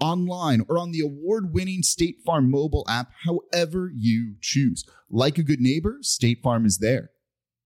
online, or on the award winning State Farm mobile app, however you choose. Like a good neighbor, State Farm is there.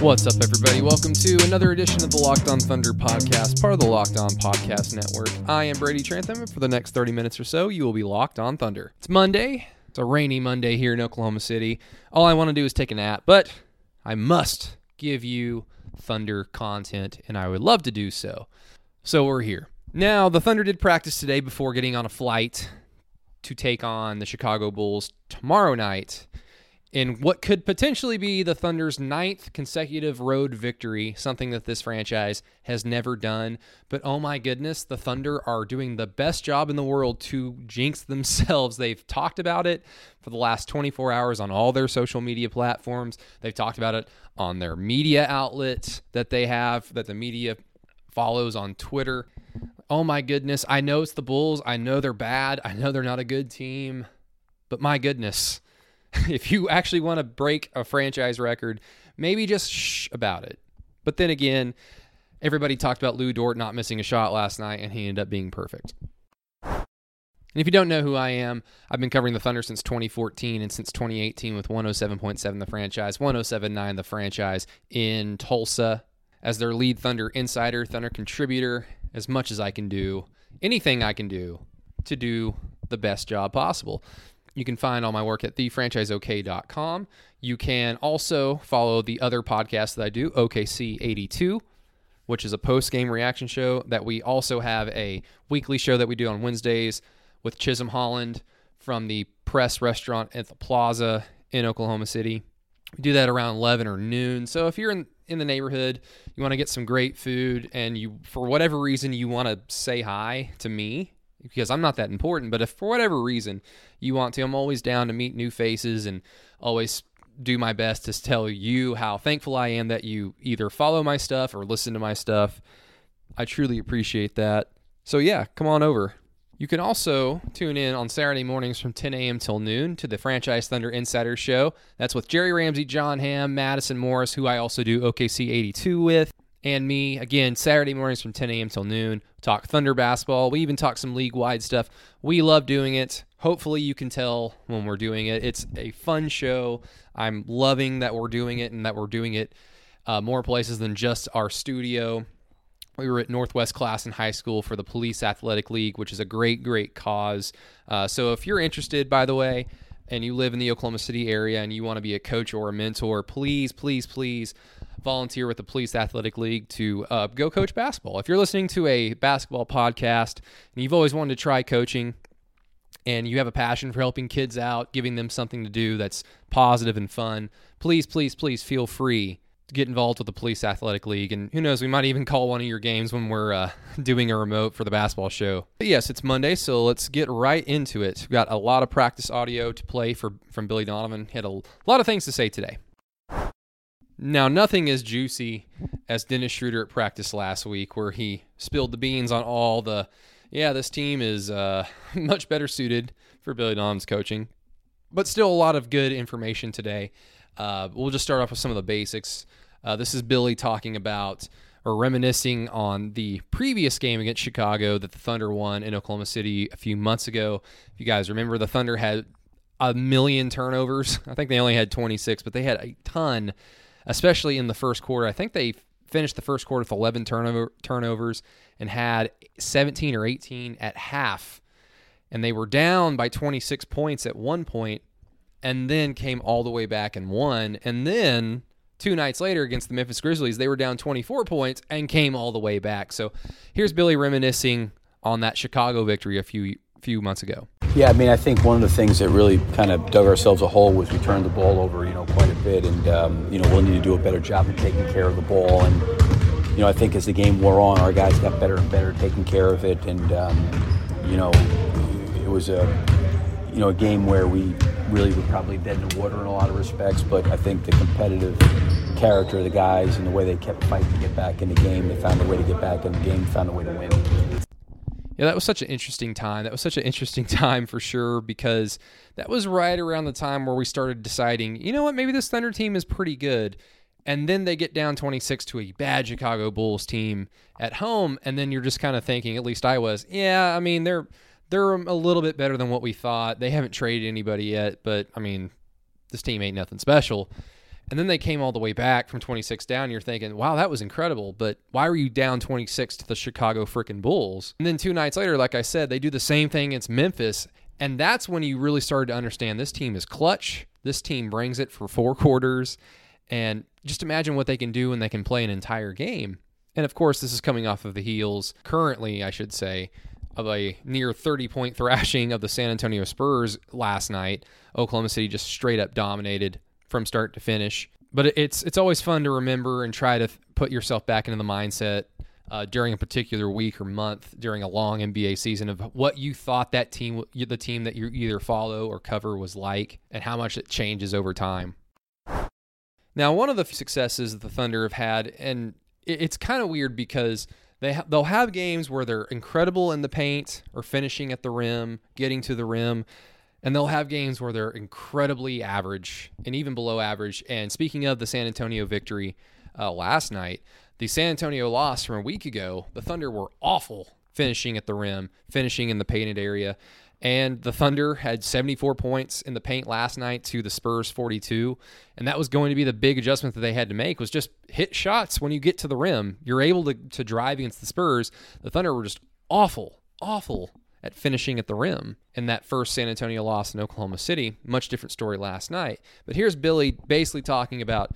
What's up, everybody? Welcome to another edition of the Locked On Thunder podcast, part of the Locked On Podcast Network. I am Brady Trantham, and for the next 30 minutes or so, you will be locked on Thunder. It's Monday. It's a rainy Monday here in Oklahoma City. All I want to do is take a nap, but I must give you Thunder content, and I would love to do so. So we're here. Now, the Thunder did practice today before getting on a flight to take on the Chicago Bulls tomorrow night in what could potentially be the Thunder's ninth consecutive road victory, something that this franchise has never done. But oh my goodness, the Thunder are doing the best job in the world to jinx themselves. They've talked about it for the last 24 hours on all their social media platforms. They've talked about it on their media outlets that they have, that the media follows on Twitter. Oh my goodness, I know it's the Bulls. I know they're bad. I know they're not a good team. But my goodness if you actually want to break a franchise record, maybe just shh about it. But then again, everybody talked about Lu Dort not missing a shot last night, and he ended up being perfect. And if you don't know who I am, I've been covering the Thunder since 2014 and since 2018 with 107.7 the franchise, 107.9 the franchise in Tulsa as their lead Thunder insider, Thunder contributor, as much as I can do, anything I can do to do the best job possible. You can find all my work at thefranchiseok.com. You can also follow the other podcast that I do, OKC82, which is a post game reaction show that we also have a weekly show that we do on Wednesdays with Chisholm Holland from the Press Restaurant at the Plaza in Oklahoma City. We do that around 11 or noon. So if you're in, in the neighborhood, you want to get some great food, and you, for whatever reason, you want to say hi to me because I'm not that important. But if for whatever reason you want to, I'm always down to meet new faces and always do my best to tell you how thankful I am that you either follow my stuff or listen to my stuff. I truly appreciate that. So, yeah, come on over. You can also tune in on Saturday mornings from 10 a.m. till noon to the Franchise Thunder Insider Show. That's with Jerry Ramsey, John Hamm, Madison Morris, who I also do OKC 82 with and me again Saturday mornings from 10 a.m. till noon. Talk Thunder basketball. We even talk some league wide stuff. We love doing it. Hopefully, you can tell when we're doing it. It's a fun show. I'm loving that we're doing it and that we're doing it uh, more places than just our studio. We were at Northwest Classen high school for the Police Athletic League, which is a great, great cause. Uh, so if you're interested, by the way, and you live in the Oklahoma City area and you want to be a coach or a mentor, please, please, please volunteer with the Police Athletic League to uh, go coach basketball. If you're listening to a basketball podcast and you've always wanted to try coaching and you have a passion for helping kids out, giving them something to do that's positive and fun, please, please, please feel free to get involved with the Police Athletic League. And who knows, we might even call one of your games when we're uh, doing a remote for the basketball show. But yes, it's Monday, so let's get right into it. We've got a lot of practice audio to play for from Billy Donovan. He had a lot of things to say today. Now, nothing as juicy as Dennis Schroeder at practice last week, where he spilled the beans on all the, yeah, this team is uh, much better suited for Billy Donovan's coaching. But still, a lot of good information today. Uh, we'll just start off with some of the basics. Uh, this is Billy talking about or reminiscing on the previous game against Chicago that the Thunder won in Oklahoma City a few months ago. If you guys remember, the Thunder had a million turnovers. I think they only had 26, but they had a ton, especially in the first quarter. I think they finished the first quarter with 11 turnover, turnovers and had 17 or 18 at half. And they were down by 26 points at one point and then came all the way back and won. And then two nights later against the Memphis Grizzlies, they were down 24 points and came all the way back. So here's Billy reminiscing on that Chicago victory a few few months ago. Yeah, I mean, I think one of the things that really kind of dug ourselves a hole was we turned the ball over, you know, quite a bit, and um, you know we'll need to do a better job of taking care of the ball. And you know, I think as the game wore on, our guys got better and better taking care of it, and um, you know, it was a you know a game where we really were probably dead in the water in a lot of respects, but I think the competitive character of the guys and the way they kept fighting to get back in the game, they found a way to get back in the game, found a way to win. Yeah, that was such an interesting time. That was such an interesting time for sure because that was right around the time where we started deciding, you know what, maybe this Thunder team is pretty good. And then they get down 26 to a bad Chicago Bulls team at home, and then you're just kind of thinking, at least I was, yeah, I mean, they're they're a little bit better than what we thought. They haven't traded anybody yet, but I mean, this team ain't nothing special. And then they came all the way back from 26 down. You're thinking, wow, that was incredible. But why were you down 26 to the Chicago freaking Bulls? And then two nights later, like I said, they do the same thing against Memphis. And that's when you really started to understand this team is clutch. This team brings it for four quarters. And just imagine what they can do when they can play an entire game. And of course, this is coming off of the heels, currently, I should say, of a near 30 point thrashing of the San Antonio Spurs last night. Oklahoma City just straight up dominated from start to finish. But it's it's always fun to remember and try to put yourself back into the mindset uh, during a particular week or month during a long NBA season of what you thought that team, the team that you either follow or cover, was like, and how much it changes over time. Now, one of the successes that the Thunder have had, and it's kind of weird because they ha- they'll have games where they're incredible in the paint or finishing at the rim, getting to the rim, and they'll have games where they're incredibly average and even below average. And speaking of the San Antonio victory uh, last night, the San Antonio loss from a week ago, the Thunder were awful finishing at the rim, finishing in the painted area. And the Thunder had 74 points in the paint last night to the Spurs 42, and that was going to be the big adjustment that they had to make was just hit shots when you get to the rim. You're able to, to drive against the Spurs. The Thunder were just awful, awful at finishing at the rim in that first San Antonio loss in Oklahoma City. Much different story last night. But here's Billy basically talking about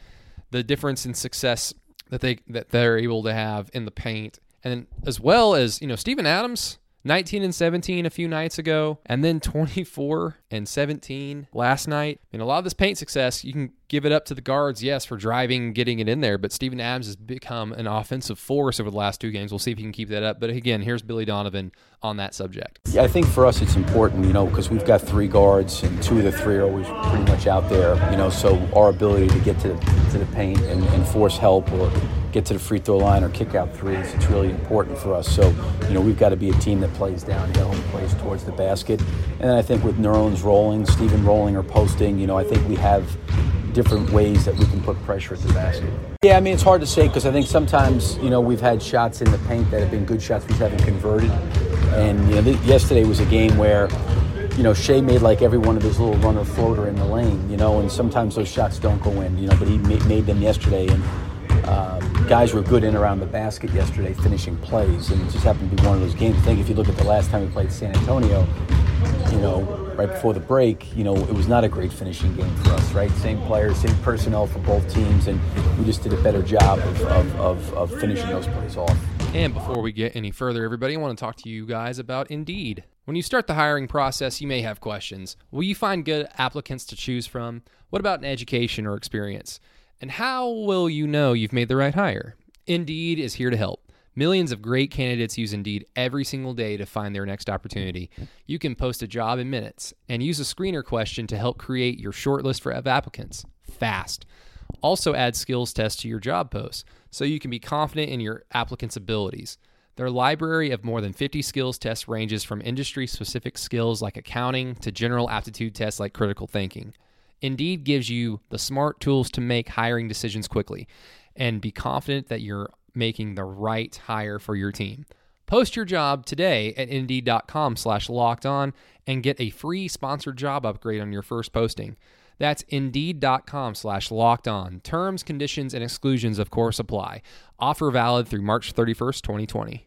the difference in success that they that they're able to have in the paint. And as well as, you know, Steven Adams 19 and 17 a few nights ago, and then 24 and 17 last night. I mean, a lot of this paint success, you can give it up to the guards, yes, for driving, getting it in there, but Steven Adams has become an offensive force over the last two games. We'll see if he can keep that up. But again, here's Billy Donovan on that subject. Yeah, I think for us it's important, you know, because we've got three guards, and two of the three are always pretty much out there, you know, so our ability to get to, to the paint and, and force help or get to the free throw line or kick out threes. It's really important for us. So, you know, we've got to be a team that plays downhill and plays towards the basket. And I think with Nerlens rolling, Steven rolling or posting, you know, I think we have different ways that we can put pressure at the basket. Yeah, I mean, it's hard to say because I think sometimes, you know, we've had shots in the paint that have been good shots we haven't converted. And, you know, th- yesterday was a game where, you know, Shai made like every one of his little runner floater in the lane, you know, and sometimes those shots don't go in, you know, but he ma- made them yesterday. And, um, guys were good in around the basket yesterday, finishing plays, and it just happened to be one of those games. I think if you look at the last time we played San Antonio, you know, right before the break, you know, it was not a great finishing game for us, right? Same players, same personnel for both teams, and we just did a better job of, of, of, of finishing those plays off. And before we get any further, everybody, I want to talk to you guys about Indeed. When you start the hiring process, you may have questions. Will you find good applicants to choose from? What about an education or experience? And how will you know you've made the right hire? Indeed is here to help. Millions of great candidates use Indeed every single day to find their next opportunity. You can post a job in minutes and use a screener question to help create your shortlist for applicants fast. Also add skills tests to your job posts so you can be confident in your applicant's abilities. Their library of more than 50 skills tests ranges from industry specific skills like accounting to general aptitude tests like critical thinking. Indeed gives you the smart tools to make hiring decisions quickly and be confident that you're making the right hire for your team. Post your job today at indeed.com slash locked on and get a free sponsored job upgrade on your first posting. That's indeed.com slash locked on. Terms, conditions, and exclusions, of course, apply. Offer valid through March 31st, 2020.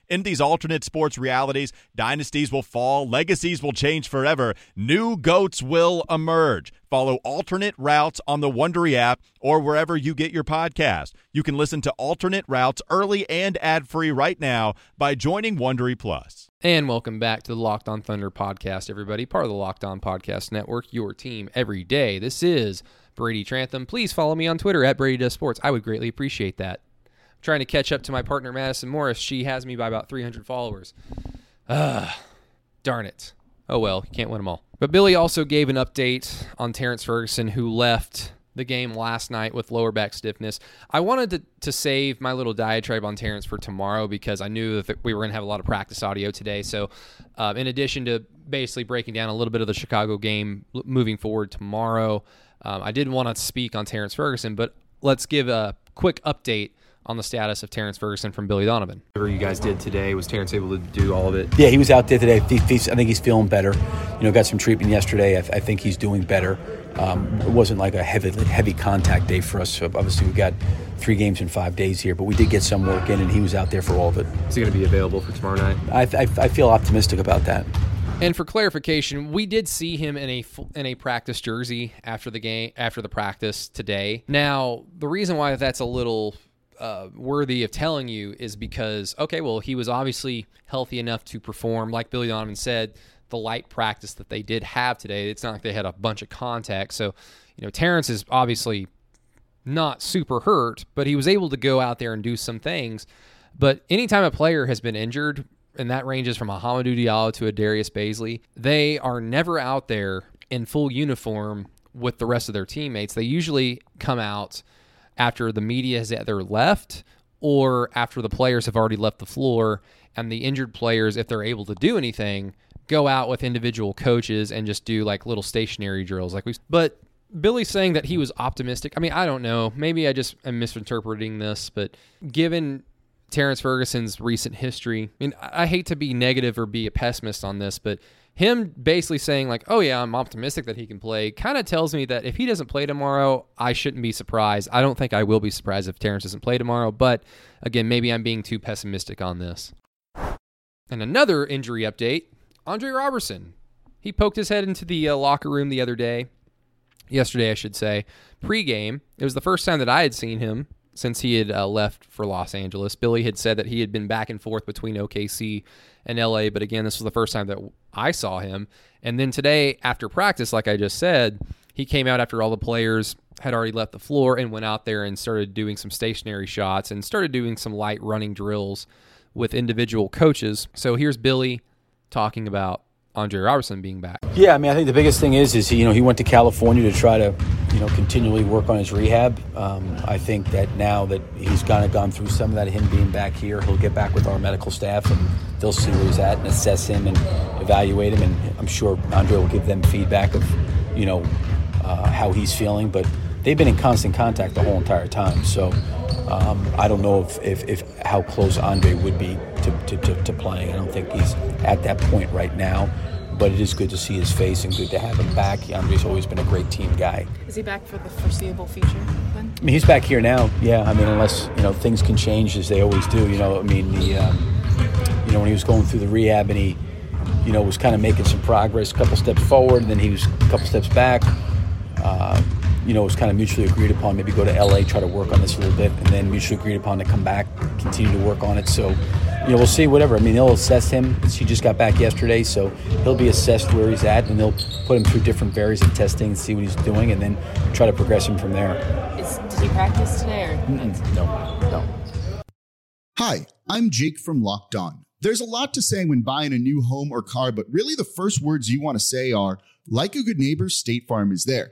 In these alternate sports realities, dynasties will fall, legacies will change forever, new goats will emerge. Follow alternate routes on the Wondery app or wherever you get your podcast. You can listen to alternate routes early and ad free right now by joining Wondery Plus. And welcome back to the Locked On Thunder podcast, everybody. Part of the Locked On Podcast Network, your team every day. This is Brady Trantham. Please follow me on Twitter at Brady Does Sports. I would greatly appreciate that. Trying to catch up to my partner Madison Morris. She has me by about 300 followers. Ah, darn it. Oh well, you can't win them all. But Billy also gave an update on Terrence Ferguson, who left the game last night with lower back stiffness. I wanted to, to save my little diatribe on Terrence for tomorrow because I knew that we were going to have a lot of practice audio today. So, uh, in addition to basically breaking down a little bit of the Chicago game moving forward tomorrow, um, I did want to speak on Terrence Ferguson, but let's give a quick update on the status of Terrence Ferguson from Billy Donovan. Whatever you guys did today, was Terrence able to do all of it? Yeah, he was out there today. I think he's feeling better. You know, got some treatment yesterday. I, think he's doing better. Um, it wasn't like a heavy heavy contact day for us. So obviously, we got three games in five days here, but we did get some work in, and he was out there for all of it. Is he going to be available for tomorrow night? I, I, I feel optimistic about that. And for clarification, we did see him in a in a practice jersey after the game after the practice today. Now, the reason why that's a little uh, worthy of telling you is because okay, well, he was obviously healthy enough to perform, like Billy Donovan said. The light practice that they did have today, it's not like they had a bunch of contact. So, you know, Terrence is obviously not super hurt, but he was able to go out there and do some things. But anytime a player has been injured, and that ranges from a Hamidou Diallo to a Darius Bazley, they are never out there in full uniform with the rest of their teammates. They usually come out after the media has either left or after the players have already left the floor and the injured players, if they're able to do anything, go out with individual coaches and just do like little stationary drills like we but Billy's saying that he was optimistic. I mean, I don't know. Maybe I just am misinterpreting this, but given Terrence Ferguson's recent history, I mean, I hate to be negative or be a pessimist on this, but him basically saying like, "Oh yeah, I'm optimistic that he can play," kind of tells me that if he doesn't play tomorrow, I shouldn't be surprised. I don't think I will be surprised if Terrence doesn't play tomorrow, but again, maybe I'm being too pessimistic on this. And another injury update: Andre Roberson. He poked his head into the uh, locker room the other day, yesterday, I should say, pregame. It was the first time that I had seen him since he had uh, left for Los Angeles. Billy had said that he had been back and forth between OKC and LA, but again, this was the first time that I saw him. And then today, after practice, like I just said, he came out after all the players had already left the floor and went out there and started doing some stationary shots and started doing some light running drills with individual coaches. So here's Billy talking about Andre Roberson being back. Yeah, I mean, I think the biggest thing is, is he, you know, he went to California to try to, you know, continually work on his rehab. Um, I think that now that he's kind of gone through some of that, him being back here, he'll get back with our medical staff and they'll see where he's at and assess him and evaluate him. And I'm sure Andre will give them feedback of, you know, uh, how he's feeling. But they've been in constant contact the whole entire time. So um, I don't know if, if, if, how close Andre would be to, to, to, to, playing. I don't think he's at that point right now. But it is good to see his face and good to have him back. Andre's always been a great team guy. Is he back for the foreseeable future then? I mean, he's back here now. Yeah, I mean, unless you know things can change as they always do. You know, I mean, the um, you know when he was going through the rehab and he, you know, was kind of making some progress, a couple steps forward, and then he was a couple steps back. Uh, you know, it was kind of mutually agreed upon. Maybe go to LA, try to work on this a little bit, and then mutually agreed upon to come back, continue to work on it. So you know, we'll see. Whatever. I mean, they'll assess him. He just got back yesterday, so he'll be assessed where he's at, and they'll put him through different various of testing and see what he's doing, and then try to progress him from there. Is, did he practice today or? No, no. Hi, I'm Jake from Locked On. There's a lot to say when buying a new home or car, but really the first words you want to say are, like a good neighbor, State Farm is there.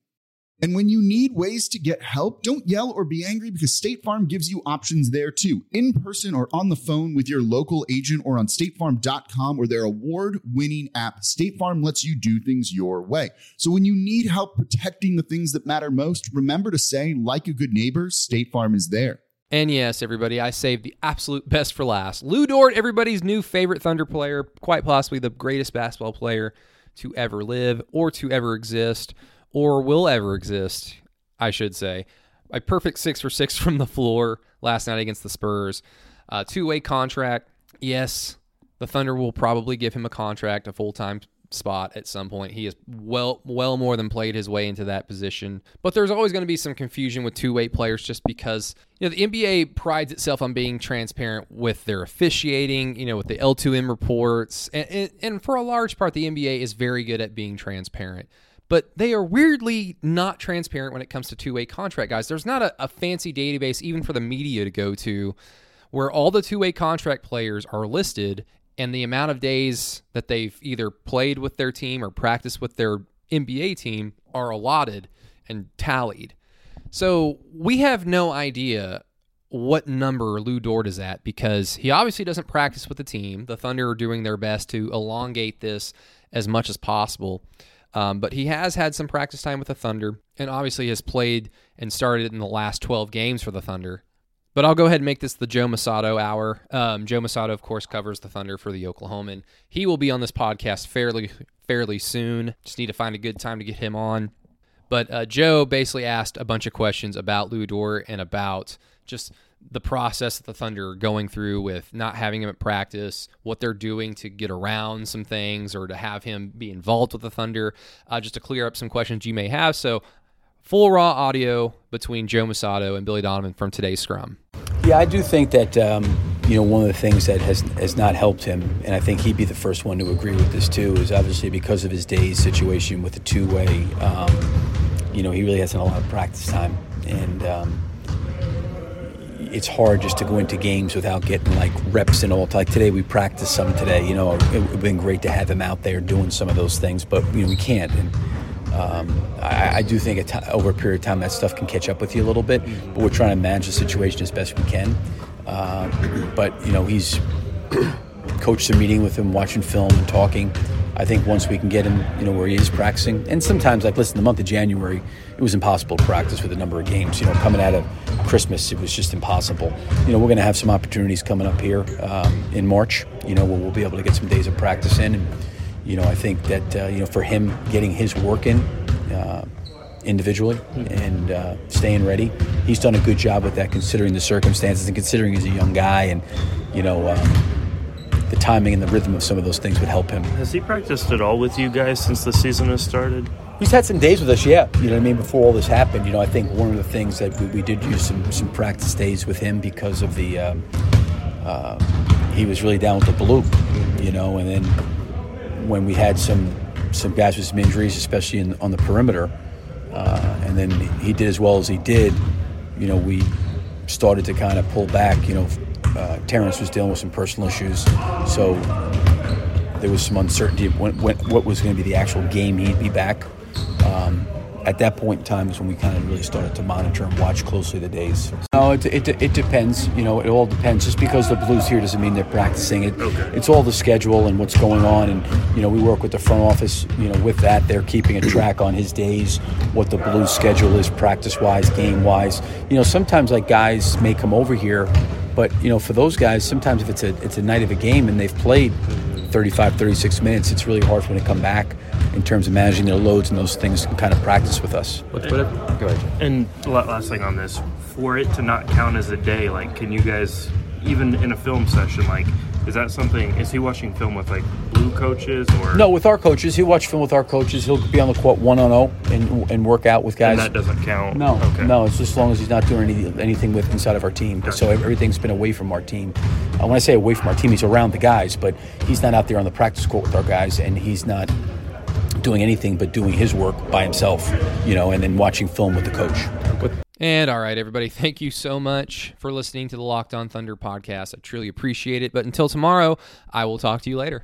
And when you need ways to get help, don't yell or be angry because State Farm gives you options there too, in person or on the phone with your local agent or on statefarm.com or their award winning app. State Farm lets you do things your way. So when you need help protecting the things that matter most, remember to say, like a good neighbor, State Farm is there. And yes, everybody, I saved the absolute best for last. Lu Dort, everybody's new favorite Thunder player, quite possibly the greatest basketball player to ever live or to ever exist or will ever exist, I should say. A perfect six for six from the floor last night against the Spurs. Uh, Two way contract. Yes, the Thunder will probably give him a contract, a full time spot at some point. He has well well more than played his way into that position. But there's always going to be some confusion with two-way players just because you know the NBA prides itself on being transparent with their officiating, you know, with the L2M reports. And, and, and for a large part the NBA is very good at being transparent but they are weirdly not transparent when it comes to two way contract guys. There's not a, a, fancy database, even for the media to go to, where all the two way contract players are listed and the amount of days that they've either played with their team or practiced with their NBA team are allotted and tallied. So we have no idea what number Lu Dort is at because he obviously doesn't practice with the team. The Thunder are doing their best to elongate this as much as possible. Um, but he has had some practice time with the Thunder and obviously has played and started in the last 12 games for the Thunder. But I'll go ahead and make this the Joe Mussatto hour. Um, Joe Mussatto, of course, covers the Thunder for the Oklahoman. He will be on this podcast fairly fairly soon. Just need to find a good time to get him on. But uh, Joe basically asked a bunch of questions about Lu Dort and about just the process that the Thunder are going through with not having him at practice, what they're doing to get around some things or to have him be involved with the Thunder, uh, just to clear up some questions you may have. So, full raw audio between Joe Mussatto and Billy Donovan from today's scrum. Yeah, I do think that um, you know one of the things that has has not helped him, and I think he'd be the first one to agree with this too, is obviously because of his day's situation with the two way. Um, you know, he really hasn't a lot of practice time, and um, it's hard just to go into games without getting like reps and all. Like today, we practiced some today. You know, it would have been great to have him out there doing some of those things, but you know we can't. And um, I, I, do think over a period of time that stuff can catch up with you a little bit. But we're trying to manage the situation as best we can. Uh, but you know, he's coached a meeting with him, watching film and talking. I think once we can get him, you know, where he is practicing, and sometimes, like, listen, the month of January, it was impossible to practice with a number of games. You know, coming out of Christmas, it was just impossible. You know, we're going to have some opportunities coming up here um, in March. You know, where we'll be able to get some days of practice in, and you know, I think that uh, you know, for him getting his work in. Uh, individually and uh, staying ready. He's done a good job with that, considering the circumstances and considering he's a young guy, and you know, um, the timing and the rhythm of some of those things would help him. Has he practiced at all with you guys since the season has started? He's had some days with us, yeah. You know what I mean? Before all this happened, you know, I think one of the things that we, we did use some, some practice days with him because of the, um, uh, he was really down with the blue, you know, and then when we had some some guys with some injuries, especially in, on the perimeter, uh, and then he did as well as he did, you know, we started to kind of pull back, you know, uh, Terrence was dealing with some personal issues, so there was some uncertainty of when, when, what was going to be the actual game he'd be back. Um, at that point in time is when we kind of really started to monitor and watch closely the days. No, it, it, it depends. You know, it all depends. Just because the Blues here doesn't mean they're practicing. It, okay. It's all the schedule and what's going on. And, you know, we work with the front office, you know, with that. They're keeping a track on his days, what the Blues schedule is practice-wise, game-wise. You know, sometimes, like, guys may come over here But you know, for those guys, sometimes if it's a it's a night of a game and they've played 35, 36 minutes, it's really hard for them to come back in terms of managing their loads and those things and kind of practice with us. Whatever. Go ahead. And last thing on this, for it to not count as a day, like, can you guys, even in a film session, like, is that something? Is he watching film with like blue coaches or No, with our coaches, he'll watch film with our coaches. He'll be on the court one on zero and and work out with guys. And that doesn't count. No, Okay. no. It's just as long as he's not doing any, anything with inside of our team. So everything's been away from our team. Uh, when I say away from our team, he's around the guys, but he's not out there on the practice court with our guys, and he's not doing anything but doing his work by himself. You know, and then watching film with the coach. And all right, everybody, thank you so much for listening to the Locked On Thunder podcast. I truly appreciate it. But until tomorrow, I will talk to you later.